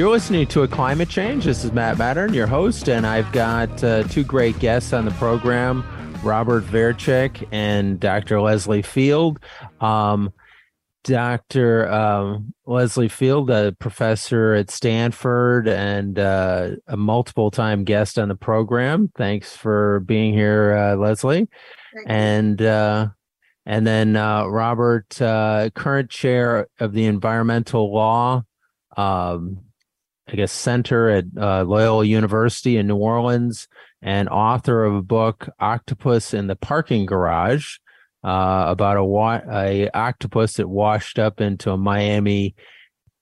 You're listening to A Climate Change. This is Matt Mattern, your host, and I've got uh, two great guests on the program Robert Verchick and Dr. Leslie Field. Um, Dr. Um, Leslie Field, a professor at Stanford and uh, a multiple time guest on the program. Thanks for being here, uh, Leslie. and uh, and then uh, Robert, uh, current chair of the environmental law, um, I guess, center at uh, Loyola University in New Orleans, and author of a book, Octopus in the Parking Garage uh, about a, wa- a octopus that washed up into a Miami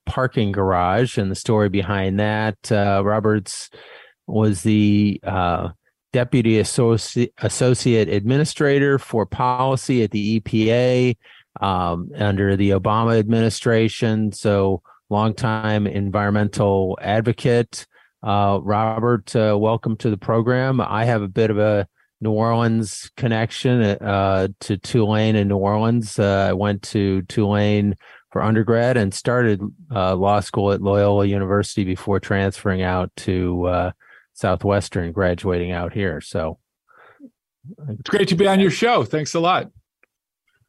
parking garage, and the story behind that. Uh, Roberts was the uh, deputy associ- associate administrator for policy at the EPA um, under the Obama administration. So, longtime environmental advocate. Uh, Robert, uh, welcome to the program. I have a bit of a New Orleans connection uh, to Tulane in New Orleans. Uh, I went to Tulane for undergrad and started uh, law school at Loyola University before transferring out to uh, Southwestern, graduating out here. So it's great to be on your show. Thanks a lot.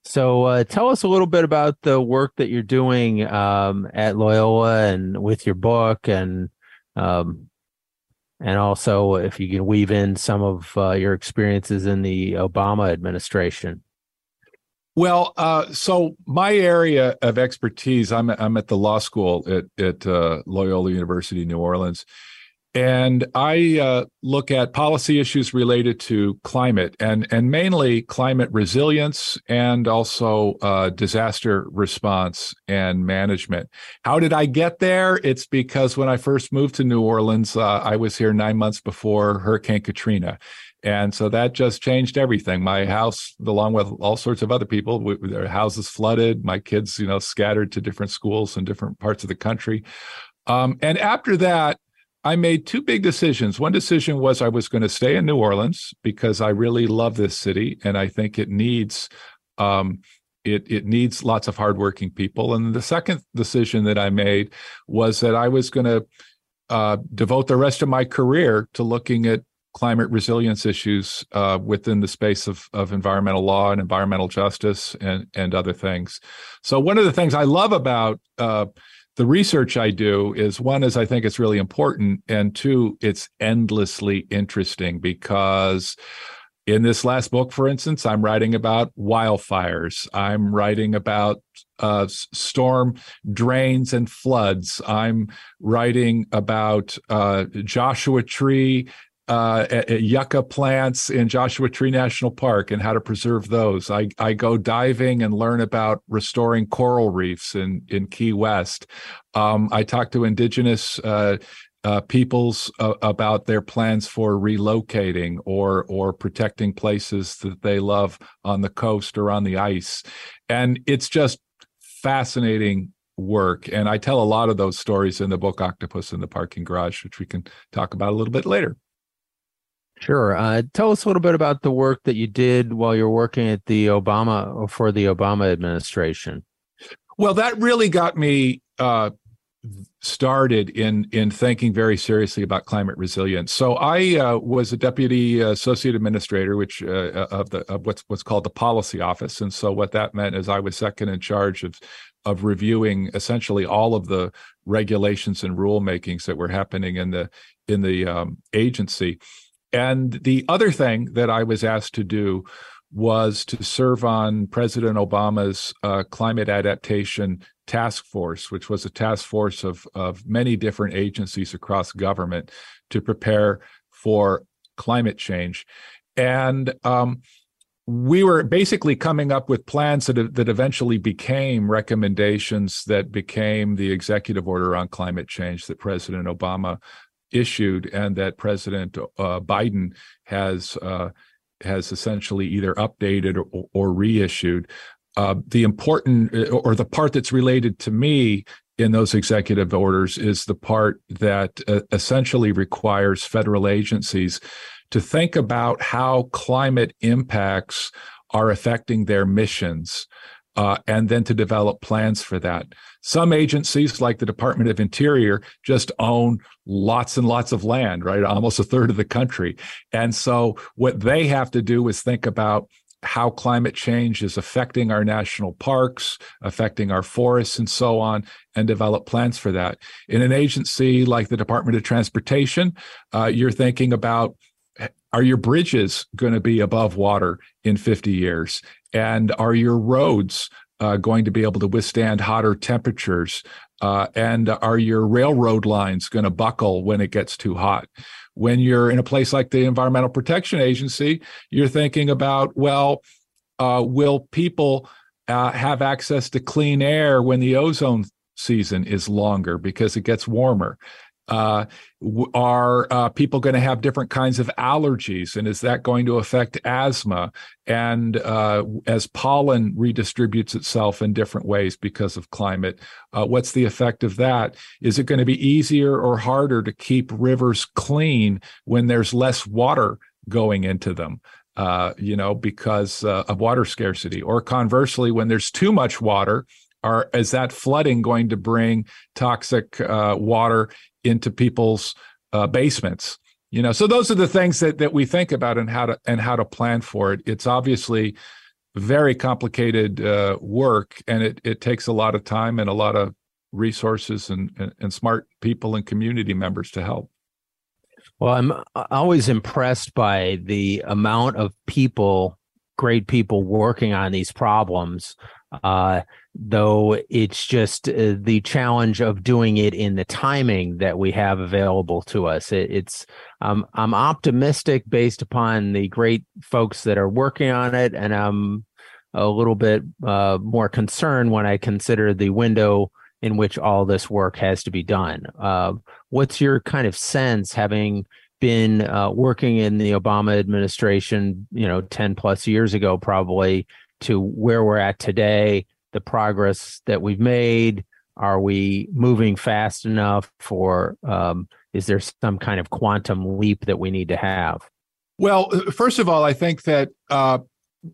So, uh, tell us a little bit about the work that you're doing um, at Loyola and with your book and um, and also if you can weave in some of uh, your experiences in the Obama administration. Well, uh, so my area of expertise, I'm I'm at the law school at at uh, Loyola University, New Orleans, and I uh, look at policy issues related to climate and and mainly climate resilience and also uh, disaster response and management. How did I get there? It's because when I first moved to New Orleans, uh, I was here nine months before Hurricane Katrina. And so that just changed everything. My house, along with all sorts of other people, their houses flooded. My kids, you know, scattered to different schools in different parts of the country. Um, and after that, I made two big decisions. One decision was I was going to stay in New Orleans because I really love this city and I think it needs um, it it needs lots of hardworking people. And the second decision that I made was that I was going to uh, devote the rest of my career to looking at climate resilience issues uh, within the space of, of environmental law and environmental justice and and other things. So one of the things I love about uh, the research I do is one is I think it's really important, and two, it's endlessly interesting because in this last book, for instance, I'm writing about wildfires. I'm writing about uh, storm drains and floods. I'm writing about uh, Joshua Tree uh, yucca plants in Joshua Tree National Park and how to preserve those. I, I go diving and learn about restoring coral reefs in, in Key West. Um, I talk to indigenous uh, uh, peoples uh, about their plans for relocating or or protecting places that they love on the coast or on the ice, and it's just fascinating work. And I tell a lot of those stories in the book Octopus in the Parking Garage, which we can talk about a little bit later. Sure. Uh, tell us a little bit about the work that you did while you're working at the Obama for the Obama administration. Well, that really got me uh, started in in thinking very seriously about climate resilience. So I uh, was a deputy associate administrator, which uh, of the of what's what's called the policy office, and so what that meant is I was second in charge of of reviewing essentially all of the regulations and rulemakings that were happening in the in the um, agency. And the other thing that I was asked to do was to serve on President Obama's uh, climate adaptation task force, which was a task force of, of many different agencies across government to prepare for climate change. And um, we were basically coming up with plans that, that eventually became recommendations that became the executive order on climate change that President Obama issued and that President uh, Biden has uh, has essentially either updated or, or reissued. Uh, the important uh, or the part that's related to me in those executive orders is the part that uh, essentially requires federal agencies to think about how climate impacts are affecting their missions uh, and then to develop plans for that. Some agencies, like the Department of Interior, just own lots and lots of land, right? Almost a third of the country. And so what they have to do is think about how climate change is affecting our national parks, affecting our forests, and so on, and develop plans for that. In an agency like the Department of Transportation, uh, you're thinking about are your bridges going to be above water in 50 years? And are your roads uh, going to be able to withstand hotter temperatures? Uh, and are your railroad lines going to buckle when it gets too hot? When you're in a place like the Environmental Protection Agency, you're thinking about, well, uh, will people uh, have access to clean air when the ozone season is longer because it gets warmer? Uh, are uh, people going to have different kinds of allergies? And is that going to affect asthma? And uh, as pollen redistributes itself in different ways because of climate, uh, what's the effect of that? Is it going to be easier or harder to keep rivers clean when there's less water going into them? Uh, you know, because uh, of water scarcity, or conversely, when there's too much water, are is that flooding going to bring toxic uh, water into people's uh, basements you know? So those are the things that that we think about and how to and how to plan for it. It's obviously very complicated uh, work and it it takes a lot of time and a lot of resources and, and, and smart people and community members to help. Well i'm always impressed by the amount of people great people working on these problems uh, though it's just uh, the challenge of doing it in the timing that we have available to us. It, it's um, I'm optimistic based upon the great folks that are working on it, and I'm a little bit uh, more concerned when I consider the window in which all this work has to be done. Uh, what's your kind of sense, having been uh, working in the Obama administration, you know, ten plus years ago, probably to where we're at today? the progress that we've made? Are we moving fast enough for, um, is there some kind of quantum leap that we need to have? Well, first of all, I think that uh,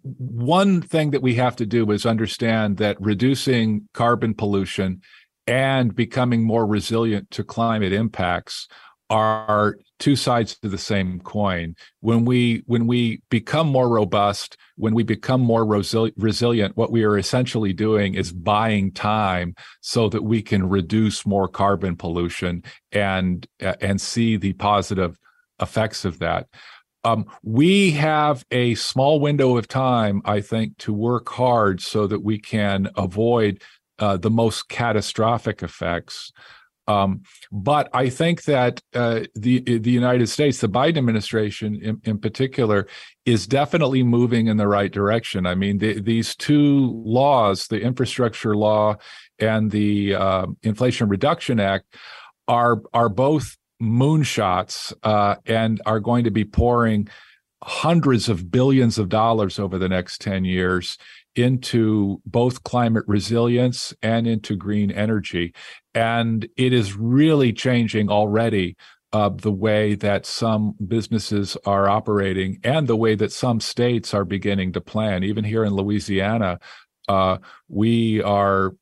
one thing that we have to do is understand that reducing carbon pollution and becoming more resilient to climate impacts are two sides to the same coin. When we when we become more robust when we become more resi- resilient what we are essentially doing is buying time so that we can reduce more carbon pollution and and see the positive effects of that. Um, we have a small window of time i think to work hard so that we can avoid uh, the most catastrophic effects um, but I think that uh, the the United States, the Biden administration in, in, particular, is definitely moving in the right direction. I mean, the, these two laws, the infrastructure law and the uh, Inflation Reduction Act, are are both moonshots uh, and are going to be pouring hundreds of billions of dollars over the next 10 years into both climate resilience and into green energy. And it is really changing already uh, the way that some businesses are operating and the way that some states are beginning to plan. Even here in Louisiana, uh, we are,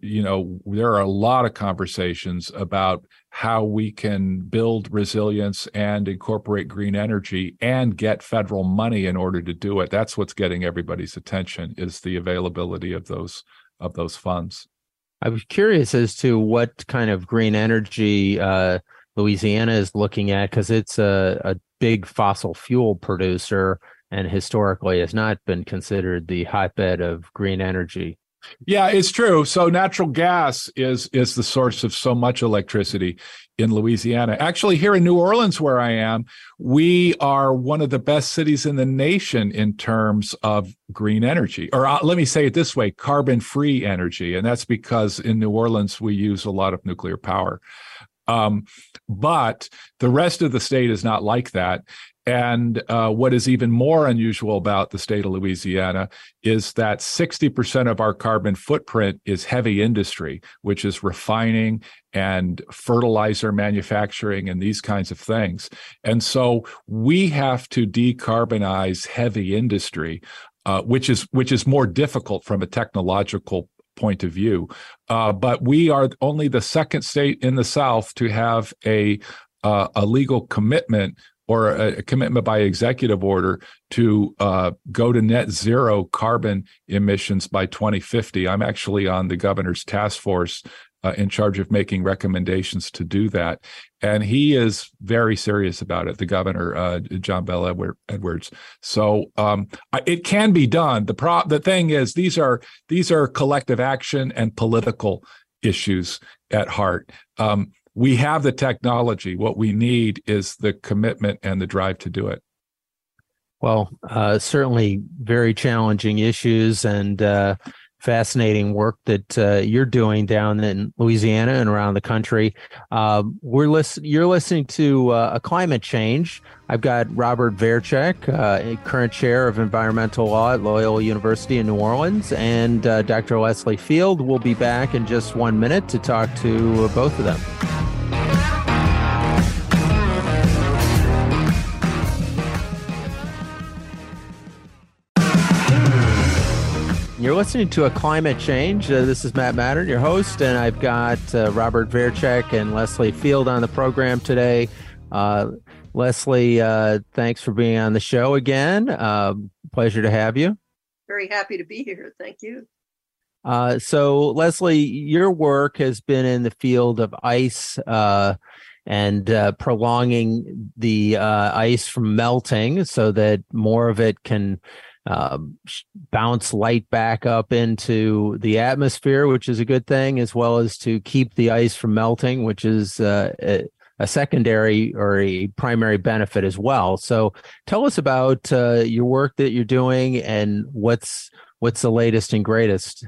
you know, there are a lot of conversations about how we can build resilience and incorporate green energy and get federal money in order to do it that's what's getting everybody's attention is the availability of those of those funds i was curious as to what kind of green energy uh, louisiana is looking at because it's a, a big fossil fuel producer and historically has not been considered the hotbed of green energy yeah, it's true. So natural gas is is the source of so much electricity in Louisiana. Actually, here in New Orleans, where I am, we are one of the best cities in the nation in terms of green energy. Or uh, let me say it this way: carbon-free energy, and that's because in New Orleans we use a lot of nuclear power. Um, but the rest of the state is not like that. And uh, what is even more unusual about the state of Louisiana is that 60% of our carbon footprint is heavy industry, which is refining and fertilizer manufacturing and these kinds of things. And so we have to decarbonize heavy industry. uh, which is which is more difficult from a technological point of view. Uh, but we are only the second state in the South to have a uh, a legal commitment or a, a, commitment by executive order to uh, go to net zero carbon emissions by 2050. I'm actually on the governor's task force uh, in charge of making recommendations to do that. And he is very serious about it, the governor, uh, John Bell Edward, Edwards. So um, it can be done. The pro- the thing is, these are these are collective action and political issues at heart. Um, we have the technology. What we need is the commitment and the drive to do it. Well, uh, certainly very challenging issues, and uh, fascinating work that uh, you're doing down in Louisiana and around the country. Uh, we're listen- you're listening to uh, a climate change. I've got Robert Verchick, uh, current chair of environmental law at Loyola University in New Orleans, and uh, Dr. Leslie Field. will be back in just one minute to talk to both of them. You're listening to a climate change. Uh, this is Matt Mattern, your host, and I've got uh, Robert Verchick and Leslie Field on the program today. Uh, Leslie, uh, thanks for being on the show again. Um, pleasure to have you. Very happy to be here. Thank you. Uh, so, Leslie, your work has been in the field of ice uh, and prolonging the ice from melting so that more of it can uh, bounce light back up into the atmosphere, which is a good thing, as well as to keep the ice from melting, which is uh, a, a, secondary or a primary benefit as well. So, tell us about uh, your work that you're doing and what's what's the latest and greatest.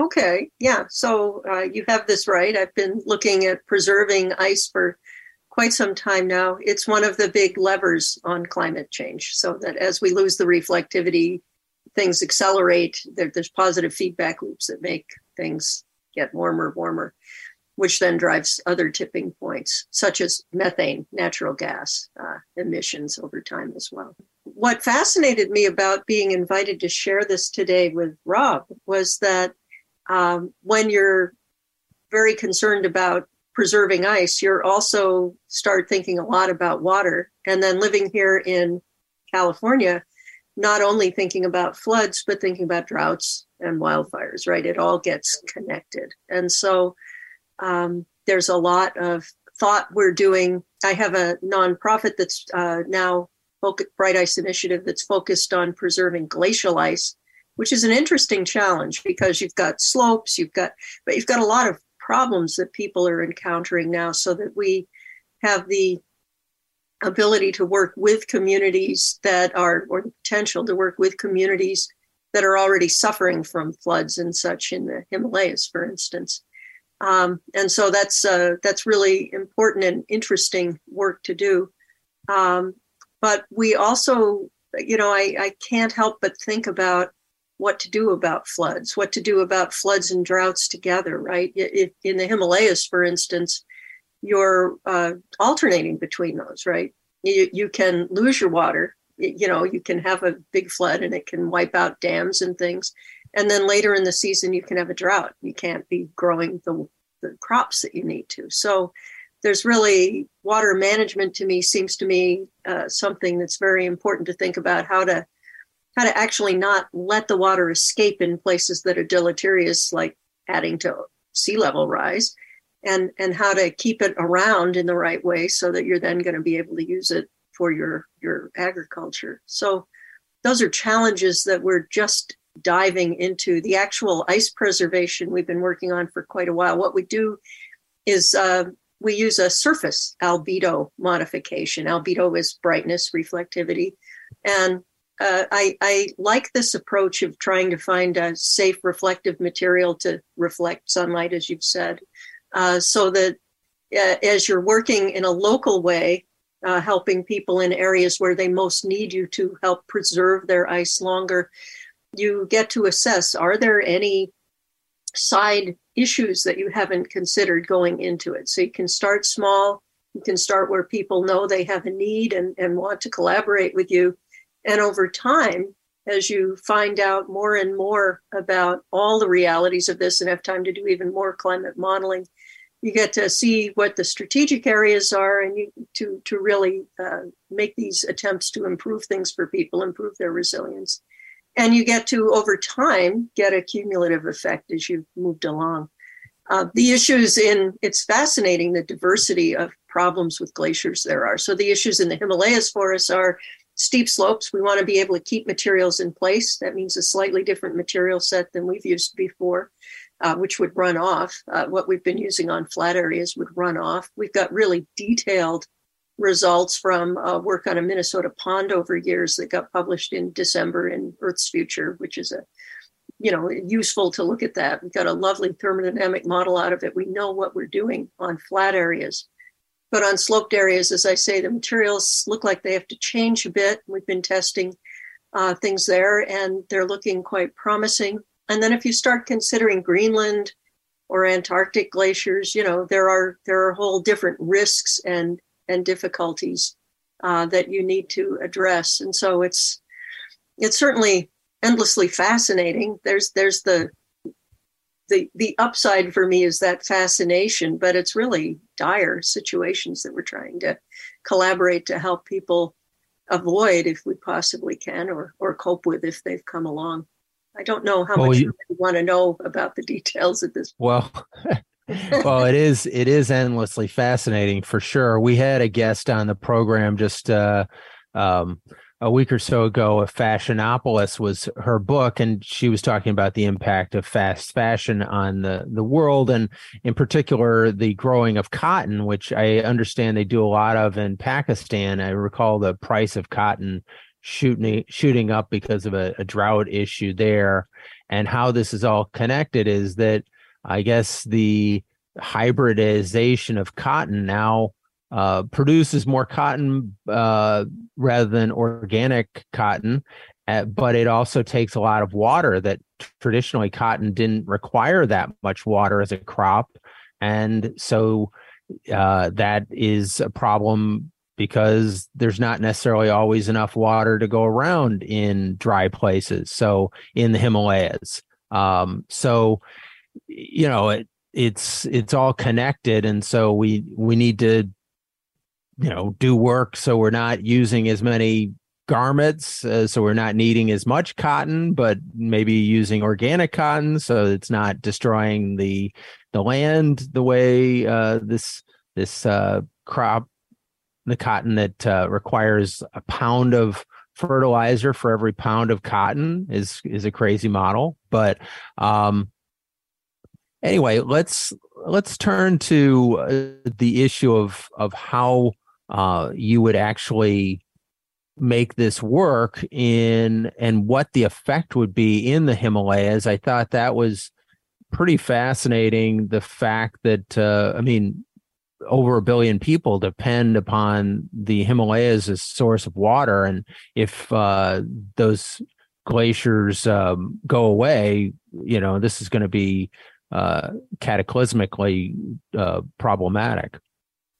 Okay, yeah. So uh, you have this right. I've been looking at preserving ice for quite some time now. It's one of the big levers on climate change. So that as we lose the reflectivity, things accelerate. There, there's positive feedback loops that make things get warmer, warmer, which then drives other tipping points, such as methane, natural gas uh, emissions over time as well. What fascinated me about being invited to share this today with Rob was that um, when you're very concerned about preserving ice, you're also start thinking a lot about water. And then living here in California, not only thinking about floods, but thinking about droughts and wildfires, right? It all gets connected. And so um, there's a lot of thought we're doing. I have a nonprofit that's uh, now Bright Ice Initiative that's focused on preserving glacial ice, which is an interesting challenge because you've got slopes, you've got, but you've got a lot of problems that people are encountering now so that we have the ability to work with communities that are or the potential to work with communities that are already suffering from floods and such in the himalayas for instance. Um, and so that's uh, that's really important and interesting work to do. Um, but we also you know I, I can't help but think about what to do about floods, what to do about floods and droughts together, right? In the Himalayas, for instance, you're uh, alternating between those, right? You, you can lose your water. You know, you can have a big flood and it can wipe out dams and things. And then later in the season, you can have a drought. You can't be growing the, the crops that you need to. So there's really water management to me seems to me uh, something that's very important to think about how to how to actually not let the water escape in places that are deleterious, like adding to sea level rise, and and how to keep it around in the right way so that you're then going to be able to use it for your your agriculture. So those are challenges that we're just diving into. The actual ice preservation we've been working on for quite a while. What we do is uh, we use a surface albedo modification. Albedo is brightness, reflectivity, and uh, I, I like this approach of trying to find a safe reflective material to reflect sunlight, as you've said, uh, so that uh, as you're working in a local way, uh, helping people in areas where they most need you to help preserve their ice longer, you get to assess are there any side issues that you haven't considered going into it? So you can start small, you can start where people know they have a need and, and want to collaborate with you and over time, as you find out more and more about all the realities of this and have time to do even more climate modeling, you get to see what the strategic areas are and you, to, to really uh, make these attempts to improve things for people, improve their resilience. And you get to, over time, get a cumulative effect as you've moved along. Uh, the issues in, it's fascinating the diversity of problems with glaciers there are. So the issues in the Himalayas for us are steep slopes. We want to be able to keep materials in place. That means a slightly different material set than we've used before, uh, which would run off. Uh, what we've been using on flat areas would run off. We've got really detailed results from uh, work on a Minnesota pond over years that got published in December in Earth's Future, which is a you know useful to look at that. We've got a lovely thermodynamic model out of it. We know what we're doing on flat areas. But on sloped areas, as I say, the materials look like they have to change a bit. We've been testing uh, things there, and they're looking quite promising. And then if you start considering Greenland or Antarctic glaciers, you know there are there are whole different risks and and difficulties uh, that you need to address. And so it's it's certainly endlessly fascinating. There's there's the the the upside for me is that fascination, but it's really dire situations that we're trying to collaborate to help people avoid if we possibly can or or cope with if they've come along. I don't know how well, much you, you want to know about the details at this point. Well, well, it is it is endlessly fascinating for sure. We had a guest on the program just uh, um, a week or so ago. A Fashionopolis was her book, and she was talking about the impact of fast fashion on the the world, and in particular the growing of cotton, which I understand they do a lot of in Pakistan. I recall the price of cotton shooting shooting up because of a, a drought issue there, and how this is all connected is that I guess the hybridization of cotton now uh, produces more cotton uh, rather than organic cotton, uh, but it also takes a lot of water that traditionally cotton didn't require that much water as a crop. And so uh, that is a problem because there's not necessarily always enough water to go around in dry places. So in the Himalayas. Um, so you know it it's it's all connected and so we we need to you know do work so we're not using as many garments uh, so we're not needing as much cotton but maybe using organic cotton so it's not destroying the the land the way uh, this this uh, crop the cotton that uh, requires a pound of fertilizer for every pound of cotton is is a crazy model but um anyway, let's let's turn to uh, the issue of of how uh, you would actually make this work in and what the effect would be in the Himalayas. I thought that was pretty fascinating. The fact that uh, I mean, over a billion people depend upon the Himalayas as source of water, and if uh, those glaciers um, go away, you know, this is going to be uh, cataclysmically uh, problematic.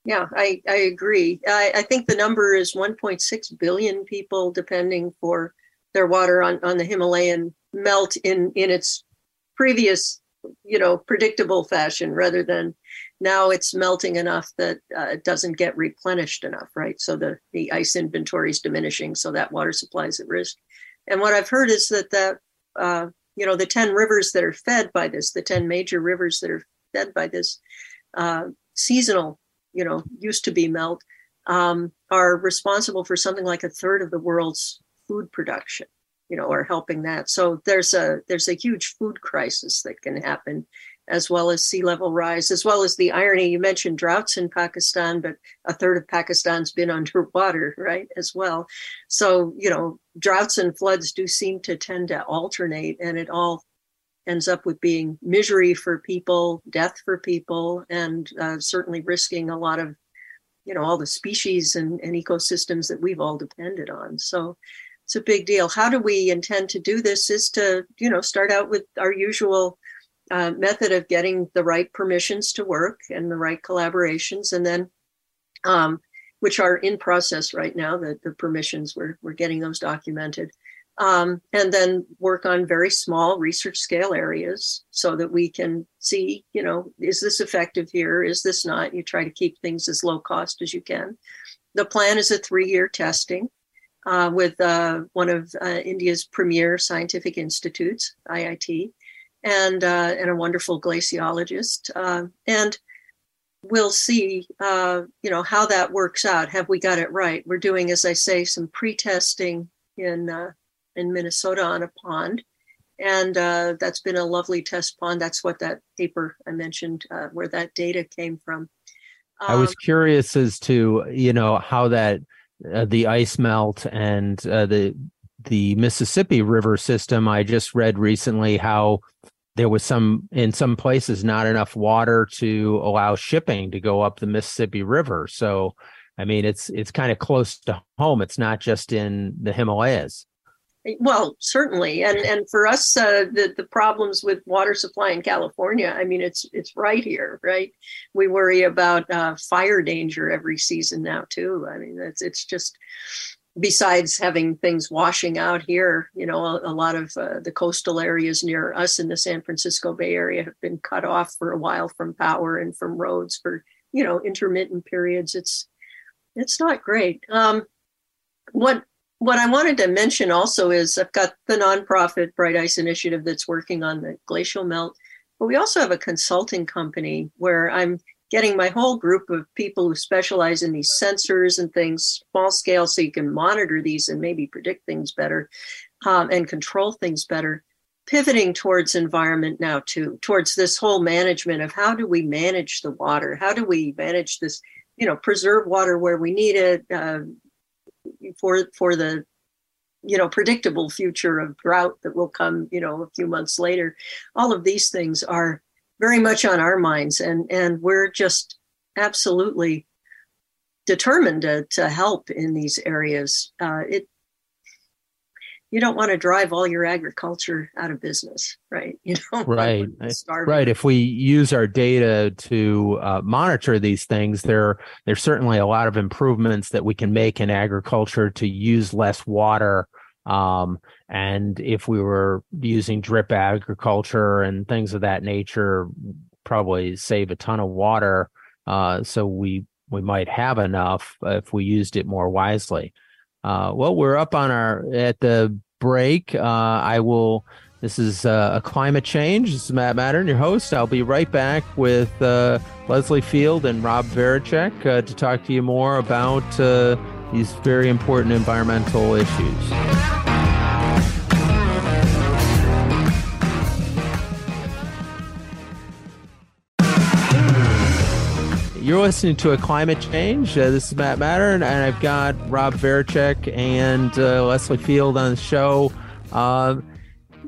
Yeah, I, I agree. I, I think the number is 1.6 billion people depending for their water on, on the Himalayan melt in, in its previous, you know, predictable fashion rather than now it's melting enough that uh, it doesn't get replenished enough, right? So the, the ice inventory is diminishing, so that water supply is at risk. And what I've heard is that that uh, you know the 10 rivers that are fed by this the 10 major rivers that are fed by this uh, seasonal you know used to be melt um, are responsible for something like a third of the world's food production you know are helping that so there's a there's a huge food crisis that can happen as well as sea level rise, as well as the irony you mentioned droughts in Pakistan, but a third of Pakistan's been underwater, right, as well. So, you know, droughts and floods do seem to tend to alternate, and it all ends up with being misery for people, death for people, and uh, certainly risking a lot of, you know, all the species and, and ecosystems that we've all depended on. So, it's a big deal. How do we intend to do this? Is to, you know, start out with our usual uh, method of getting the right permissions to work and the right collaborations, and then um, which are in process right now. The, the permissions we're we're getting those documented. Um, and then work on very small research scale areas so that we can see, you know, is this effective here? Is this not? You try to keep things as low cost as you can. The plan is a three year testing uh, with uh, one of uh, India's premier scientific institutes, IIT, and, uh, and a wonderful glaciologist. Uh, and we'll see, uh, you know, how that works out. Have we got it right? We're doing, as I say, some pre testing in in Minnesota on a pond. And uh, that's been a lovely test pond. That's what that paper I mentioned, uh, where that data came from. Um, I was um, curious as to you know how that uh, the ice melt and uh, the the Mississippi River system. I just read recently how there was some in some places not enough water to allow shipping to go up the Mississippi River. So, I mean, it's it's kind of close to home. It's not just in the Himalayas. Well, certainly, and and for us, uh, the the problems with water supply in California, I mean, it's it's right here, right? We worry about uh, fire danger every season now too. I mean, it's it's just besides having things washing out here, you know, a, a lot of uh, the coastal areas near us in the San Francisco Bay Area have been cut off for a while from power and from roads for you know intermittent periods. It's it's not great. Um, what what I wanted to mention also is I've got the nonprofit Bright Ice Initiative that's working on the glacial melt, but we also have a consulting company where I'm getting my whole group of people who specialize in these sensors and things, small scale, so you can monitor these and maybe predict things better um, and control things better. Pivoting towards environment now, too, towards this whole management of how do we manage the water? How do we manage this? You know, preserve water where we need it, uh, for for the you know predictable future of drought that will come you know a few months later. All of these things are very much on our minds and and we're just absolutely determined to, to help in these areas. Uh, it you don't want to drive all your agriculture out of business, right? You know, right, right. If we use our data to uh, monitor these things, there there's certainly a lot of improvements that we can make in agriculture to use less water. Um, and if we were using drip agriculture and things of that nature, probably save a ton of water. Uh, so we we might have enough if we used it more wisely. Uh, well, we're up on our at the break. Uh, I will. This is uh, a climate change. This is Matt Mattern, your host. I'll be right back with uh, Leslie Field and Rob Verchick uh, to talk to you more about uh, these very important environmental issues. You're listening to a climate change. Uh, this is Matt Mattern, and I've got Rob Verchick and uh, Leslie Field on the show. Uh,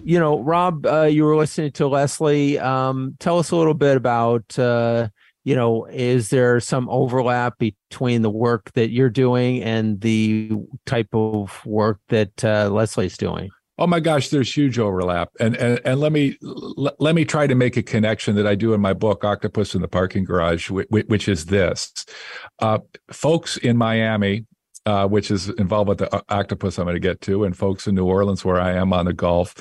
you know, Rob, uh, you were listening to Leslie. Um, tell us a little bit about, uh, you know, is there some overlap between the work that you're doing and the type of work that uh, Leslie's doing? Oh my gosh, there's huge overlap, and and and let me let, let me try to make a connection that I do in my book Octopus in the Parking Garage, which, which is this: uh, folks in Miami, uh, which is involved with the uh, octopus I'm going to get to, and folks in New Orleans, where I am on the Gulf,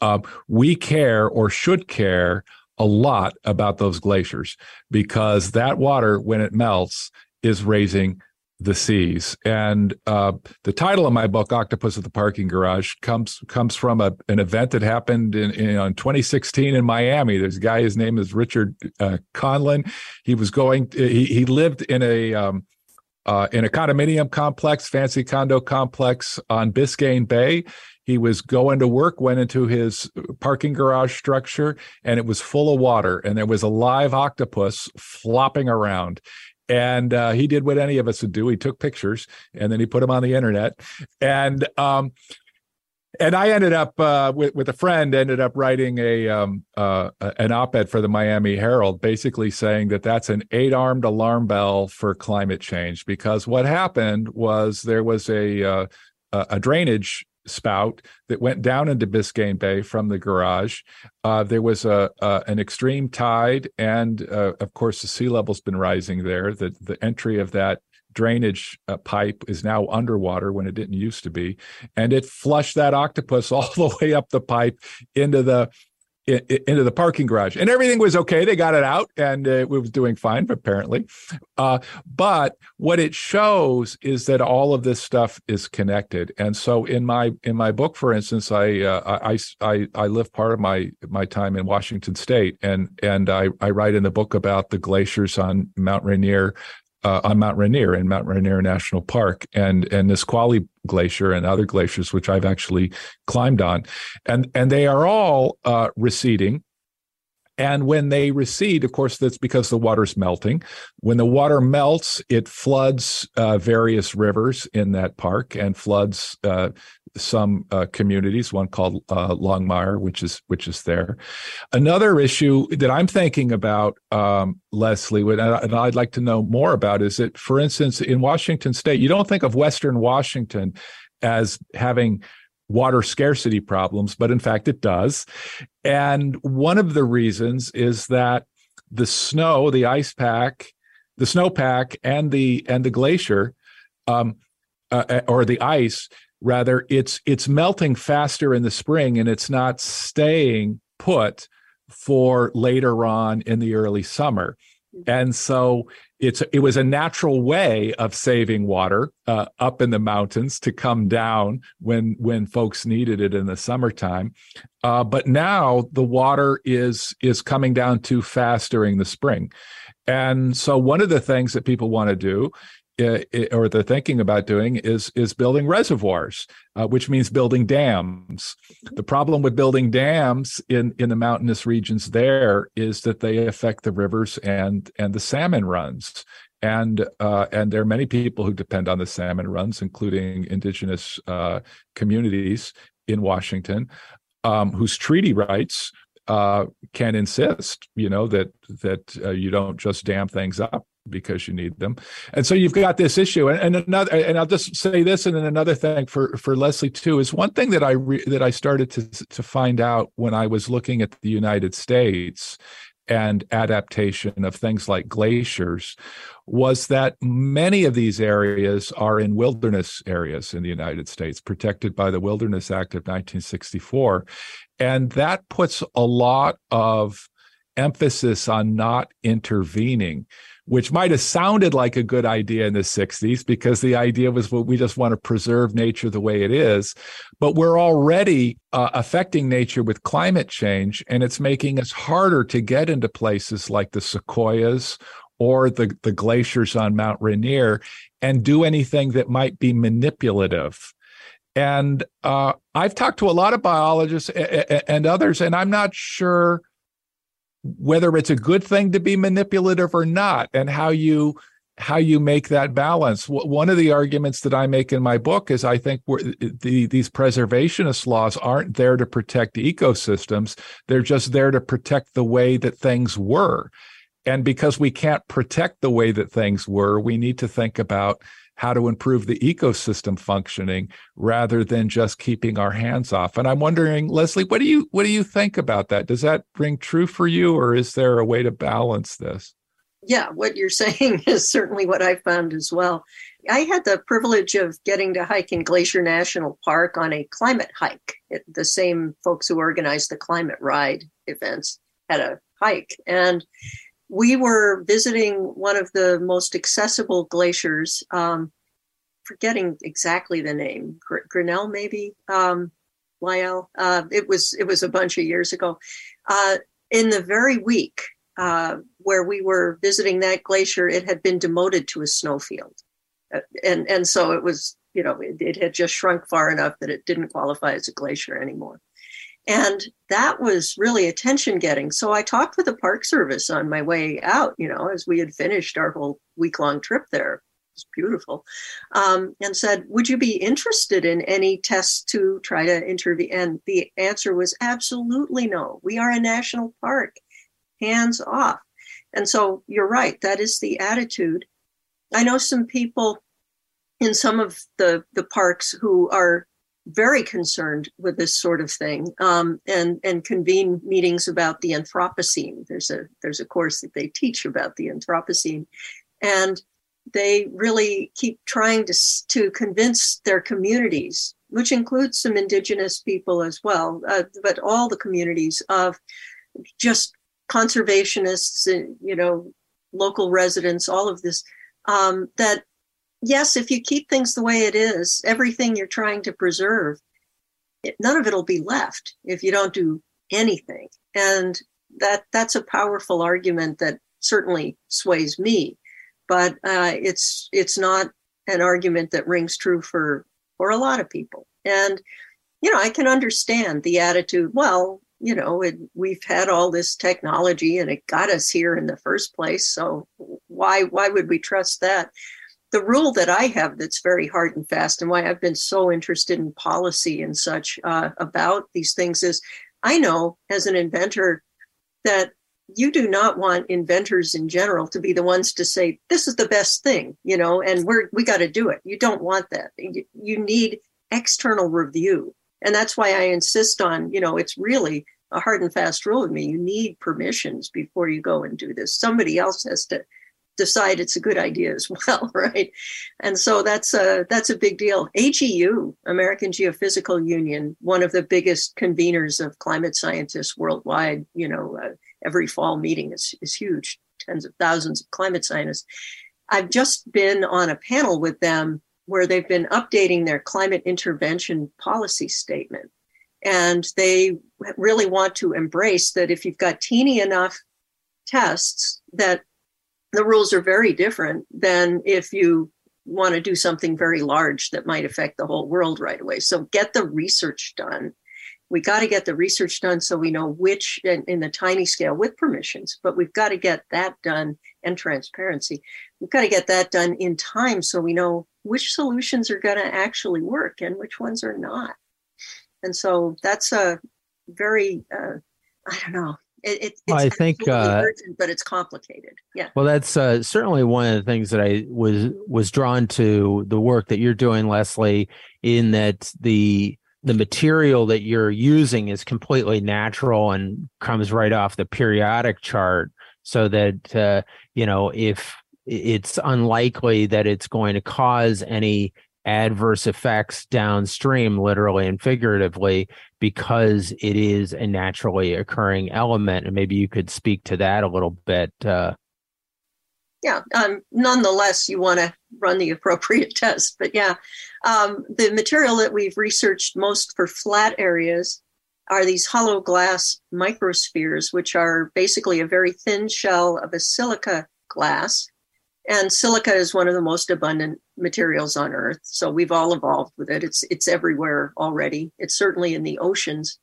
uh, we care or should care a lot about those glaciers because that water, when it melts, is raising the seas. And uh, the title of my book, Octopus at the Parking Garage, comes comes from a, an event that happened in, in, in 2016 in Miami. There's a guy, his name is Richard uh, Conlin. He was going. He he lived in a um, uh, in a condominium complex, fancy condo complex on Biscayne Bay. He was going to work, went into his parking garage structure, and it was full of water. And there was a live octopus flopping around and uh, he did what any of us would do. He took pictures and then he put them on the internet, and um, and I ended up uh, with with a friend ended up writing a um, uh, an op-ed for the Miami Herald, basically saying that that's an eight-armed alarm bell for climate change because what happened was there was a uh, a drainage spout that went down into Biscayne Bay from the garage. Uh, there was a, a, an extreme tide, and uh, of course, the sea level's been rising there. The the entry of that drainage uh, pipe is now underwater when it didn't used to be, and it flushed that octopus all the way up the pipe into the into the parking garage. And everything was okay. They got it out and it was doing fine apparently. Uh, but what it shows is that all of this stuff is connected. And so in my in my book for instance i uh, I, I i live part of my my time in washington state. And and i i write in the book about the glaciers on mount rainier uh, on Mount Rainier in Mount Rainier National Park and and Nisqually Glacier and other glaciers which I've actually climbed on, and and they are all uh, receding. And when they recede, of course, that's because the water's melting. When the water melts, it floods uh, various rivers in that park and floods uh, some uh, communities. One called uh, Longmire, which is which is there. Another issue that I'm thinking about, um, Leslie, and I'd like to know more about, is that, for instance, in Washington State, you don't think of Western Washington as having water scarcity problems, but in fact it does. And one of the reasons is that the snow, the ice pack, the snowpack, and the and the glacier, um, uh, uh, or the ice rather, it's it's melting faster in the spring, and it's not staying put for later on in the early summer. Mm-hmm. And so it's it was a natural way of saving water uh, up in the mountains to come down when when folks needed it in the summertime uh, but now the water is is coming down too fast during the spring and so one of the things that people want to do or they're thinking about doing is is building reservoirs, uh, which means building dams. The problem with building dams in in the mountainous regions there is that they affect the rivers and and the salmon runs. And uh, and there are many people who depend on the salmon runs, including indigenous uh, communities in Washington, um, whose treaty rights uh, can insist, you know, that that uh, you don't just dam things up because you need them. And so you've got this issue. And, and another, and I'll just say this, and then another thing for for Leslie too is one thing that I re, that I started to to find out when I was looking at the United States and adaptation of things like glaciers was that many of these areas are in wilderness areas in the United States, protected by the Wilderness Act of 1964. And that puts a lot of emphasis on not intervening which might have sounded like a good idea in the 60s because the idea was well, we just want to preserve nature the way it is. But we're already uh, affecting nature with climate change, and it's making us harder to get into places like the sequoias or the, the glaciers on Mount Rainier and do anything that might be manipulative. And uh, I've talked to a lot of biologists and others, and I'm not sure whether it's a good thing to be manipulative or not and how you how you make that balance. One of the arguments that i make in my book is i think the, these preservationist laws aren't there to protect ecosystems. They're just there to protect the way that things were. And because we can't protect the way that things were we need to think about how to improve the ecosystem functioning rather than just keeping our hands off. And I'm wondering, Leslie, what do you what do you think about that? Does that ring true for you, or is there a way to balance this? Yeah, what you're saying is certainly what I found as well. I had the privilege of getting to hike in Glacier National Park on a climate hike. It, the same folks who organized the climate ride events had a hike. And we were visiting one of the most accessible glaciers, um, forgetting exactly the name, Gr- Grinnell maybe, um, Lyell. Uh, it was it was a bunch of years ago. Uh, in the very week uh, where we were visiting that glacier, it had been demoted to a snowfield, uh, and and so it was you know it, it had just shrunk far enough that it didn't qualify as a glacier anymore. And that was really attention getting. So I talked with the Park Service on my way out, you know, as we had finished our whole week long trip there. It was beautiful. Um, and said, Would you be interested in any tests to try to intervene? And the answer was absolutely no. We are a national park, hands off. And so you're right, that is the attitude. I know some people in some of the, the parks who are very concerned with this sort of thing um, and and convene meetings about the Anthropocene. There's a there's a course that they teach about the Anthropocene, and they really keep trying to, to convince their communities, which includes some indigenous people as well, uh, but all the communities of just conservationists, and, you know, local residents, all of this, um, that yes, if you keep things the way it is, everything you're trying to preserve, it, none of it'll be left if you don't do anything. And that that's a powerful argument that certainly sways me but uh, it's it's not an argument that rings true for for a lot of people. And you know, I can understand the attitude. Well, you know, it, we've had all this technology and it got us here in the first place. So why why would we trust that? The rule that I have that's very hard and fast, and why I've been so interested in policy and such uh, about these things is, I know as an inventor that you do not want inventors in general to be the ones to say this is the best thing you know and we're we got to do it. You don't want that. You, you need external review. And that's why i insist on you know it's really a hard and fast rule with me. You need permissions before you go and do this. Somebody else has to decide it's a good idea as well right and so that's a that's a big deal AGU, american geophysical union one of the biggest conveners of climate scientists worldwide you know uh, every fall meeting is, is huge, tens of thousands of climate scientists. I've just been on a panel with them where they've been updating their climate intervention policy statement. And they really want to embrace that if you've got teeny enough tests, that the rules are very different than if you want to do something very large that might affect the whole world right away. So get the research done. We got to get the research done so we know which in, in, the tiny scale with permissions but we've got to get that done and transparency. We've got to get that done in time so we know which solutions are going to actually work and which ones are not. And so that's a very uh, i don't know it, it, well, I think, uh, urgent, but it's complicated. Yeah. Well, that's uh, certainly one of the things that I was was drawn to the work that you're doing, Leslie. In that the the material that you're using is completely natural and comes right off the periodic chart so that uh, you know if it's unlikely that it's going to cause any adverse effects downstream literally and figuratively because it is a naturally occurring element and maybe you could speak to that a little bit uh, yeah um, nonetheless you want to run the appropriate test but yeah um, the material that we've researched most for flat areas are these hollow glass microspheres which are basically a very thin shell of a silica glass and silica is one of the most abundant materials on earth so we've all evolved with it it's it's everywhere already it's certainly in the oceans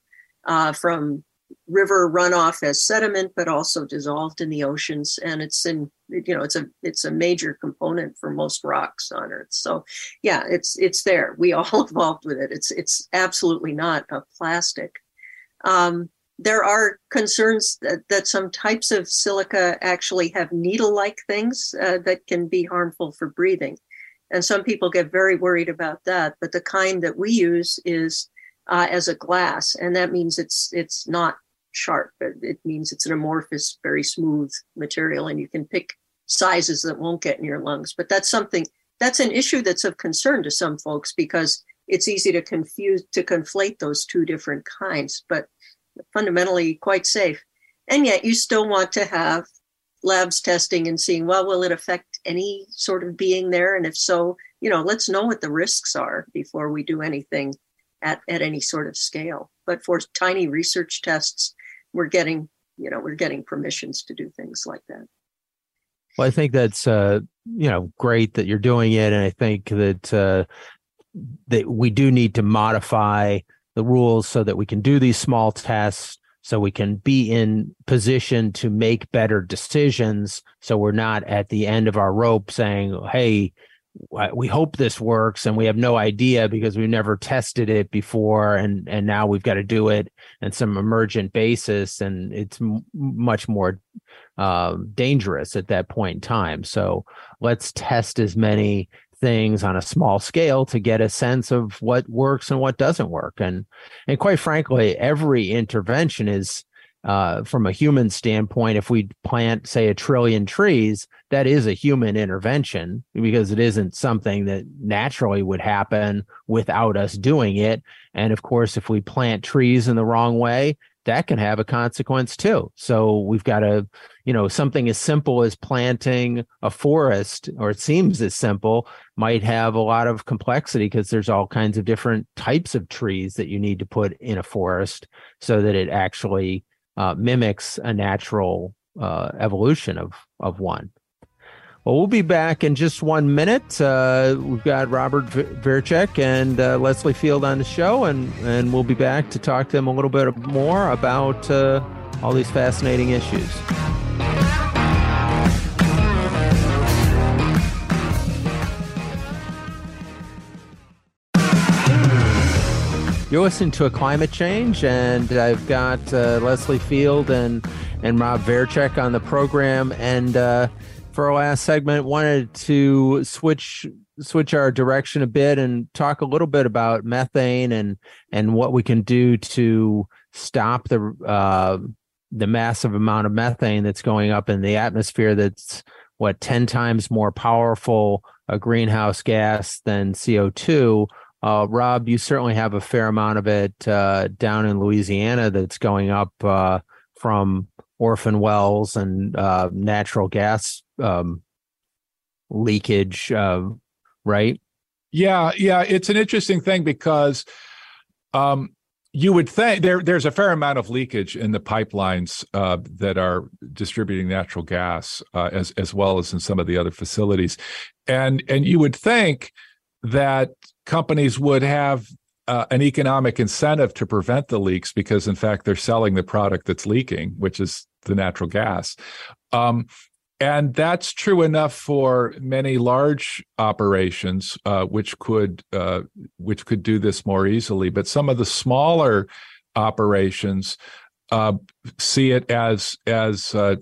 uh, from river runoff as sediment, but also dissolved in the oceans. And it's in, you know, it's a it's a major component for most rocks on Earth. So, yeah, it's it's there. We all evolved with it. It's it's absolutely not a plastic. Um, there are concerns that, that some types of silica actually have needle-like things uh, that can be harmful for breathing, and some people get very worried about that. But the kind that we use is uh, as a glass, and that means it's it's not sharp. It means it's an amorphous, very smooth material, and you can pick sizes that won't get in your lungs. But that's something that's an issue that's of concern to some folks because it's easy to confuse to conflate those two different kinds, but fundamentally quite safe. And yet you still want to have labs testing and seeing, well, will it affect any sort of being there? And if so, you know, let's know what the risks are before we do anything at, at any sort of scale. But for tiny research tests, we're getting, you know, we're getting permissions to do things like that. Well, I think that's uh, you know great that you're doing it, and I think that uh, that we do need to modify the rules so that we can do these small tests, so we can be in position to make better decisions. So we're not at the end of our rope saying, "Hey, we hope this works and we have no idea because we've never tested it before and and now we've got to do it in some emergent basis and it's m- much more uh, dangerous at that point in time so let's test as many things on a small scale to get a sense of what works and what doesn't work and and quite frankly every intervention is uh, from a human standpoint, if we plant, say, a trillion trees, that is a human intervention because it isn't something that naturally would happen without us doing it. And of course, if we plant trees in the wrong way, that can have a consequence too. So we've got to, you know, something as simple as planting a forest, or it seems as simple, might have a lot of complexity because there's all kinds of different types of trees that you need to put in a forest so that it actually uh, mimics a natural uh, evolution of of one. Well, we'll be back in just one minute. Uh, we've got Robert Verchick and uh, Leslie Field on the show, and, and we'll be back to talk to them a little bit more about uh, all these fascinating issues. You're listening to a climate change, and I've got uh, Leslie Field and and Rob Verchick on the program. And uh, for our last segment, wanted to switch switch our direction a bit and talk a little bit about methane and and what we can do to stop the uh, the massive amount of methane that's going up in the atmosphere. That's what ten times more powerful a greenhouse gas than CO two uh, Rob, you certainly have a fair amount of it uh, down in Louisiana that's going up uh, from orphan wells and uh, natural gas um, leakage, uh, right? Yeah, yeah, it's an interesting thing because um, you would think there there's a fair amount of leakage in the pipelines uh, that are distributing natural gas, as as well as in some of the other facilities, and and you would think that companies would have uh, an economic incentive to prevent the leaks because, in fact, they're selling the product that's leaking, which is the natural gas. Um, and that's true enough for many large operations, uh, which could uh, which could do this more easily. But some of the smaller operations uh, see it as as uh,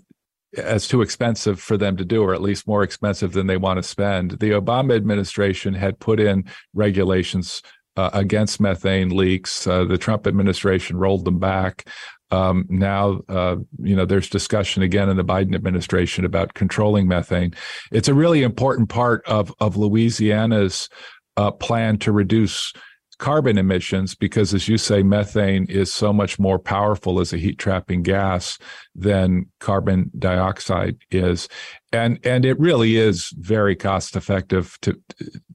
as too expensive for them to do, or at least more expensive than they want to spend. The Obama administration had put in regulations uh, against methane leaks. Uh, the Trump administration rolled them back. Um, now, uh, you know, there's discussion again in the Biden administration about controlling methane. It's a really important part of of Louisiana's uh, plan to reduce carbon emissions because as you say methane is so much more powerful as a heat trapping gas than carbon dioxide is. And and it really is very cost effective to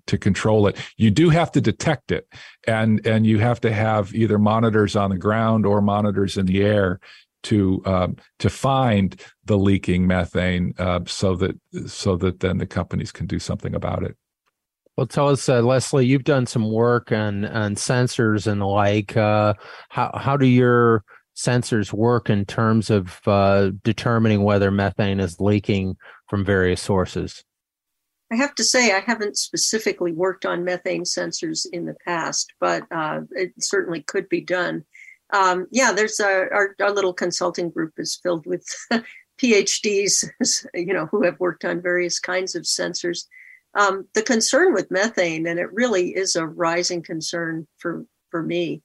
to control it. You do have to detect it and and you have to have either monitors on the ground or monitors in the air to um, to find the leaking methane uh, so that so that then the companies can do something about it well, tell us, uh, Leslie. You've done some work on on sensors and the like. Uh, how how do your sensors work in terms of uh, determining whether methane is leaking from various sources? I have to say, I haven't specifically worked on methane sensors in the past, but uh, it certainly could be done. Um, yeah, there's a, our, our little consulting group is filled with PhDs, you know, who have worked on various kinds of sensors. Um, the concern with methane, and it really is a rising concern for, for me,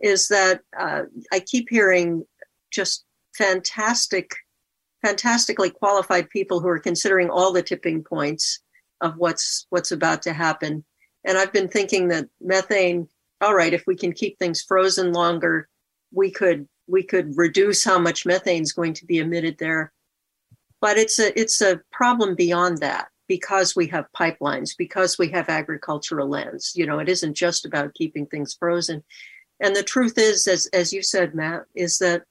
is that uh, I keep hearing just fantastic, fantastically qualified people who are considering all the tipping points of what's what's about to happen. And I've been thinking that methane, all right, if we can keep things frozen longer, we could we could reduce how much methane is going to be emitted there. But it's a it's a problem beyond that because we have pipelines, because we have agricultural lands. You know, it isn't just about keeping things frozen. And the truth is, as as you said, Matt, is that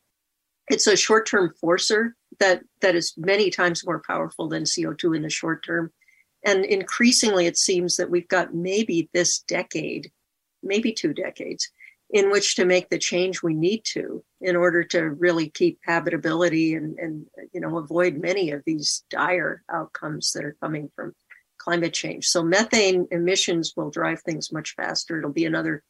it's a short-term forcer that that is many times more powerful than CO2 in the short term. And increasingly, it seems that we've got maybe this decade, maybe two decades, in which to make the change we need to in order to really keep habitability and, and you know avoid many of these dire outcomes that are coming from climate change. So methane emissions will drive things much faster. It'll be another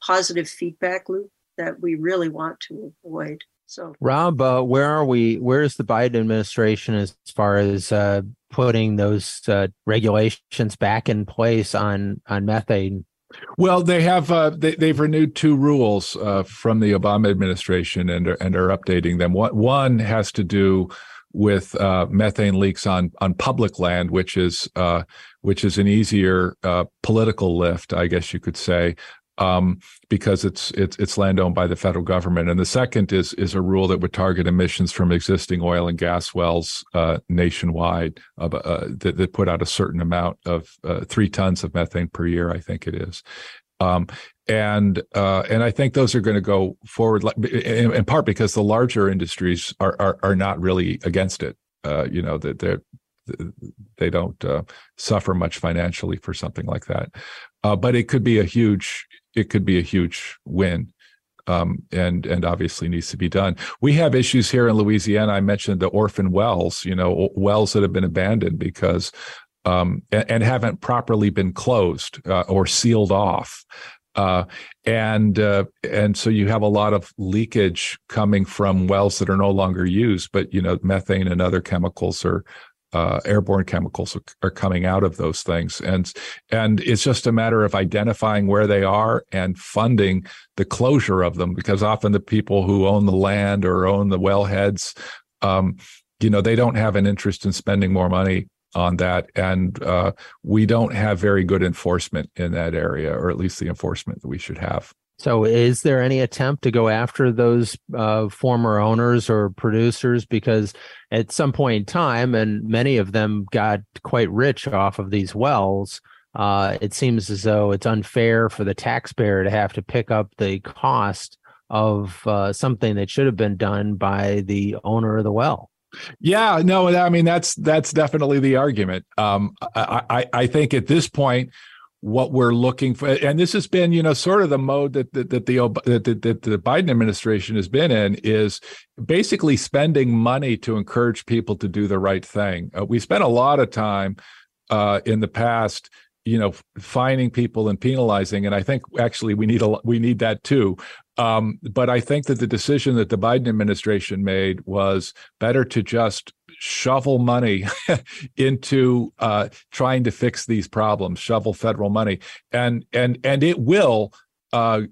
positive feedback loop that we really want to avoid. So, Rob, uh, where are we? Where is the Biden administration as far as uh, putting those uh, regulations back in place on on methane Well, they have uh, they, have renewed two rules uh, from the Obama administration and are, and are updating them. One, one has to do with uh, methane leaks on on public land, which is uh, which is an easier uh, political lift, I guess you could say, um, because it's it's it's land owned by the federal government. And the second is is a rule that would target emissions from existing oil and gas wells uh, nationwide uh, that, that, put out a certain amount of uh, three tons of methane per year. I think it is. Um, and uh, and I think those are going to go forward, in, in, part because the larger industries are are, are not really against it. Uh, you know that they're they don't uh, suffer much financially for something like that. Uh, but it could be a huge it could be a huge win. Um, and and obviously needs to be done. We have issues here in Louisiana. I mentioned the orphan wells, you know, wells that have been abandoned because um, and, and, haven't properly been closed uh, or sealed off. Uh, and uh, and so you have a lot of leakage coming from wells that are no longer used, but you know methane and other chemicals are uh, airborne chemicals are coming out of those things, and and it's just a matter of identifying where they are and funding the closure of them, because often the people who own the land or own the wellheads, um, you know, they don't have an interest in spending more money on that, and uh, we don't have very good enforcement in that area, or at least the enforcement that we should have. So, is there any attempt to go after those uh, former owners or producers? Because at some point in time, and many of them got quite rich off of these wells, uh, it seems as though it's unfair for the taxpayer to have to pick up the cost of uh, something that should have been done by the owner of the well. Yeah, no, I mean that's that's definitely the argument. Um, I, I, I think at this point what we're looking for. And this has been you know sort of the mode that that, that the that, that the biden administration has been in is basically spending money to encourage people to do the right thing. Uh, we spent a lot of time uh, in the past you know fining people and penalizing and i think actually we need a we need that too. Um, but i think that the decision that the biden administration made was better to just shovel money into uh, trying to fix these problems, shovel federal money, and and and it will uh,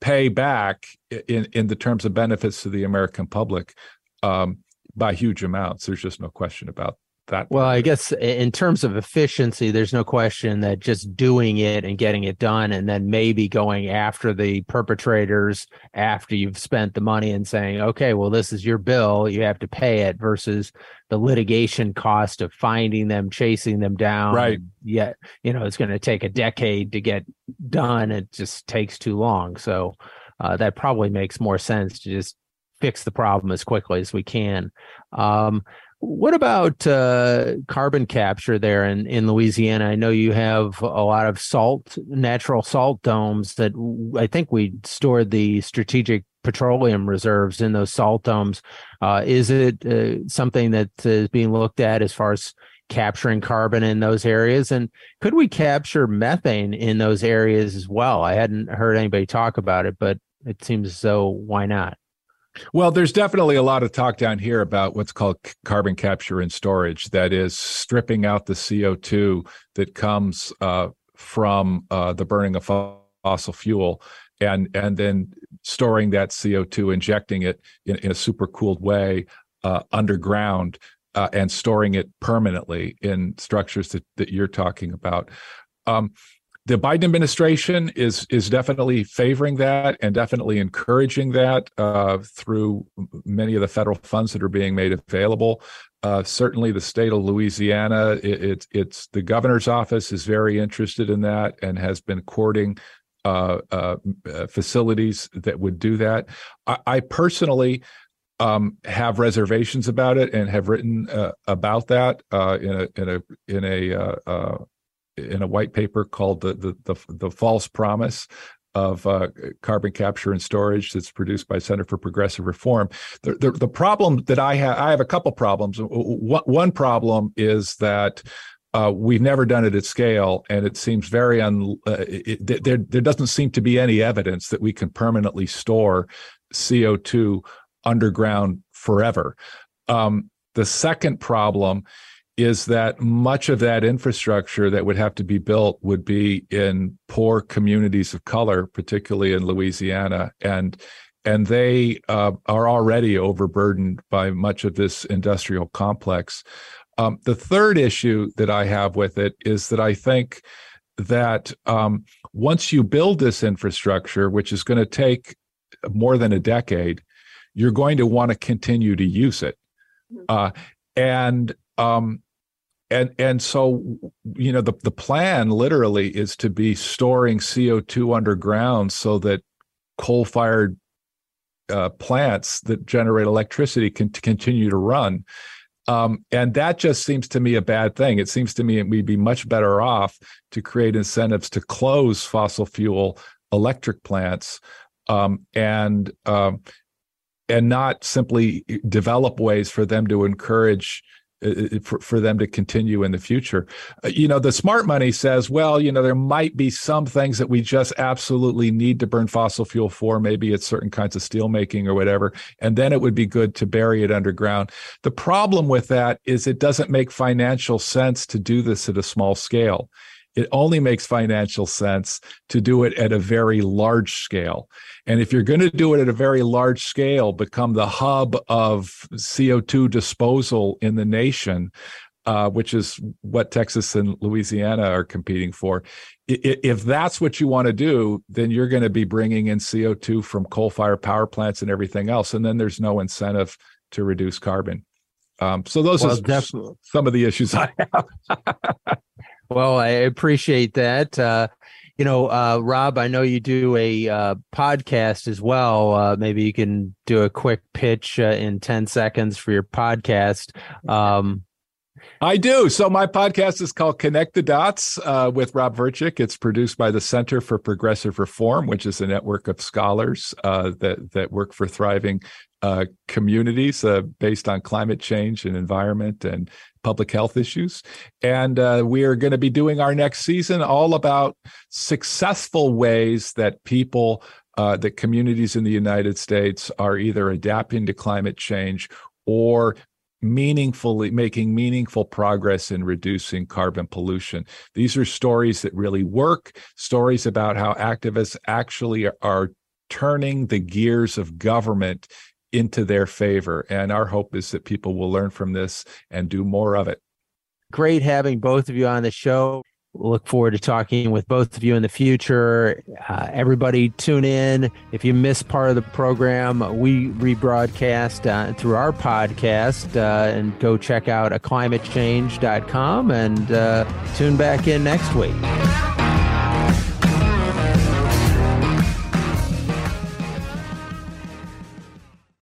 pay back in in the terms of benefits to the American public um, by huge amounts. There's just no question about that well i guess in terms of efficiency there's no question that just doing it and getting it done and then maybe going after the perpetrators after you've spent the money and saying okay well this is your bill. You have to pay it versus the litigation cost of finding them chasing them down right. yet you know it's going to take a decade to get done. It just takes too long. So uh, that probably makes more sense to just fix the problem as quickly as we can. Um, what about uh, carbon capture there in, in Louisiana? I know you have a lot of salt, natural salt domes that I think we stored the strategic petroleum reserves in those salt domes. Uh, is it uh, something that is being looked at as far as capturing carbon in those areas? And could we capture methane in those areas as well? I hadn't heard anybody talk about it, but it seems as though why not? Well, there's definitely a lot of talk down here about what's called carbon capture and storage. That is stripping out the CO2 that comes uh, from uh, the burning of fossil fuel, and and then storing that CO2, injecting it in, in a super cooled way uh, underground, uh, and storing it permanently in structures that, that you're talking about. Um, the Biden administration is is definitely favoring that and definitely encouraging that uh, through many of the federal funds that are being made available. Uh, certainly, the state of Louisiana, it, it's it's the governor's office is very interested in that and has been courting uh, uh facilities that would do that. I, I personally. Um, have reservations about it and have written uh, about that uh, in a in a in a in a white paper called the the the, the false promise of uh, carbon capture and storage that's produced by Center for Progressive Reform. The, the, the problem that I have, I have a couple problems. One problem is that uh, we've never done it at scale, and it seems very un. Uh, it, there, there doesn't seem to be any evidence that we can permanently store CO two underground forever. Um, the second problem is that much of that infrastructure that would have to be built would be in poor communities of color, particularly in Louisiana, and and they uh, are already overburdened by much of this industrial complex. Um, the third issue that I have with it is that I think that um, once you build this infrastructure, which is going to take more than a decade, you're going to want to continue to use it. Mm-hmm. Uh, and um, and and so you know the the plan literally is to be storing CO2 underground so that coal fired uh, plants that generate electricity can continue to run. Um, and that just seems to me a bad thing. It seems to me we'd be much better off to create incentives to close fossil fuel electric plants um, and um, and not simply develop ways for them to encourage for, for them to continue in the future. Uh, you know, the smart money says, well, you know, there might be some things that we just absolutely need to burn fossil fuel for. Maybe it's certain kinds of steel making or whatever. And then it would be good to bury it underground. The problem with that is it doesn't make financial sense to do this at a small scale it only makes financial sense to do it at a very large scale. And if you're going to do it at a very large scale, become the hub of CO2 disposal in the nation, uh, which is what Texas and Louisiana are competing for. If that's what you want to do, then you're going to be bringing in CO2 from coal fired power plants and everything else. And then there's no incentive to reduce carbon. Um, so those well, are definitely. some of the issues I have. Well, I appreciate that. Uh, you know, uh, Rob, I know you do a uh, podcast as well. Uh, maybe you can do a quick pitch uh, in 10 seconds for your podcast. Um, I do. So my podcast is called Connect the Dots uh, with Rob Verchick. It's produced by the Center for Progressive Reform, which is a network of scholars uh, that that work for thriving uh, communities uh, based on climate change and environment and public health issues. And uh, we are going to be doing our next season all about successful ways that people, uh, that communities in the United States are either adapting to climate change or meaningfully making meaningful progress in reducing carbon pollution. These are stories that really work, stories about how activists actually are turning the gears of government into their favor. And our hope is that people will learn from this and do more of it. Great having both of you on the show. Look forward to talking with both of you in the future. Uh, everybody, tune in. If you miss part of the program, we rebroadcast uh, through our podcast uh, and go check out aclimatechange.com and uh, tune back in next week.